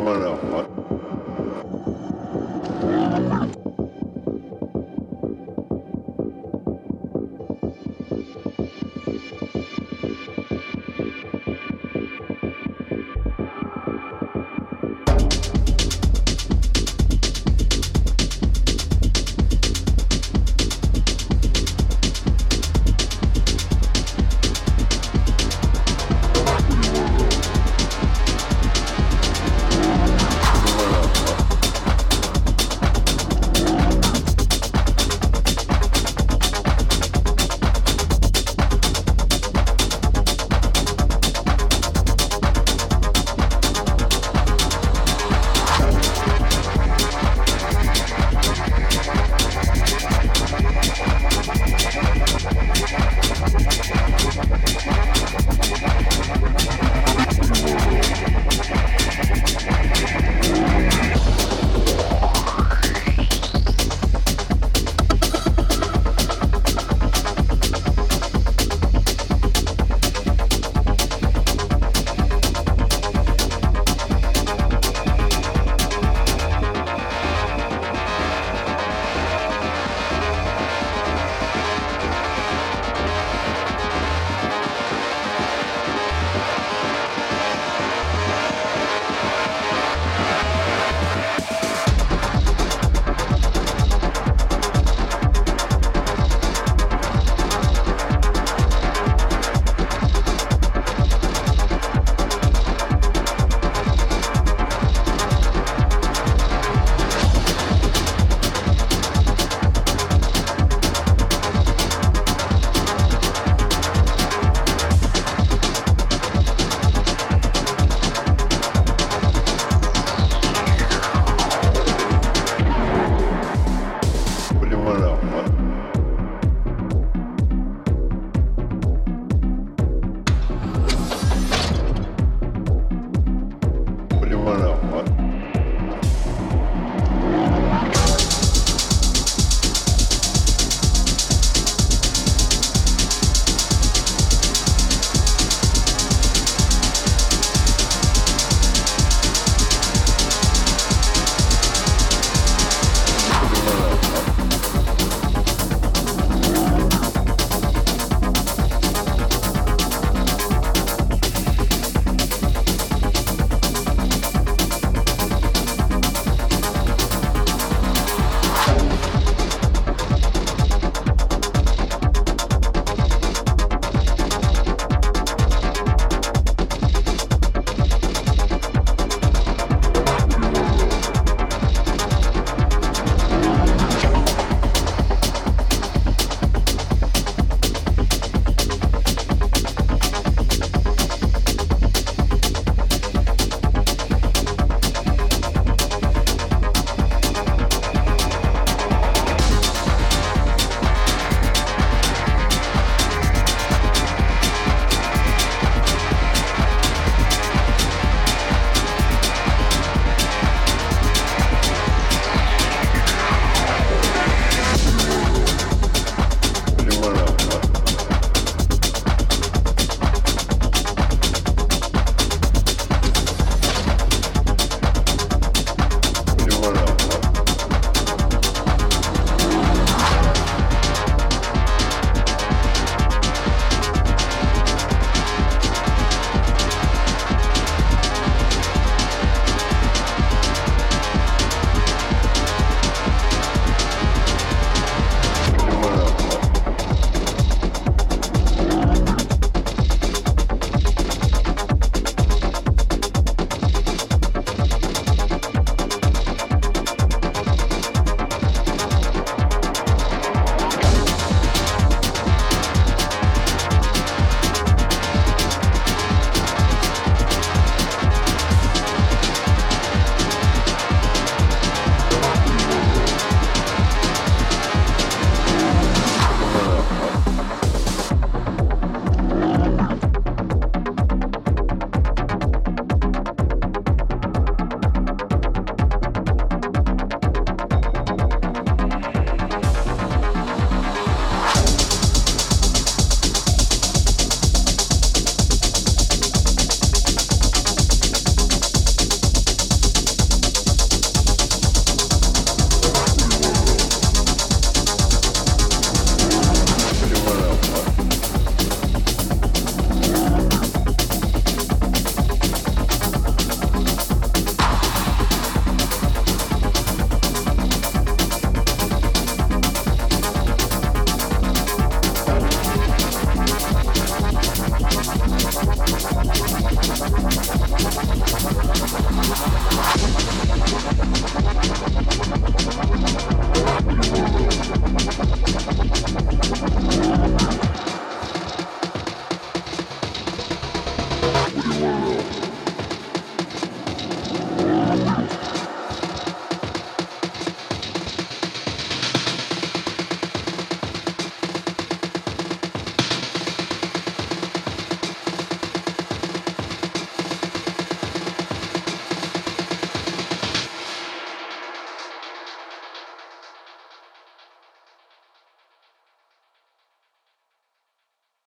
What?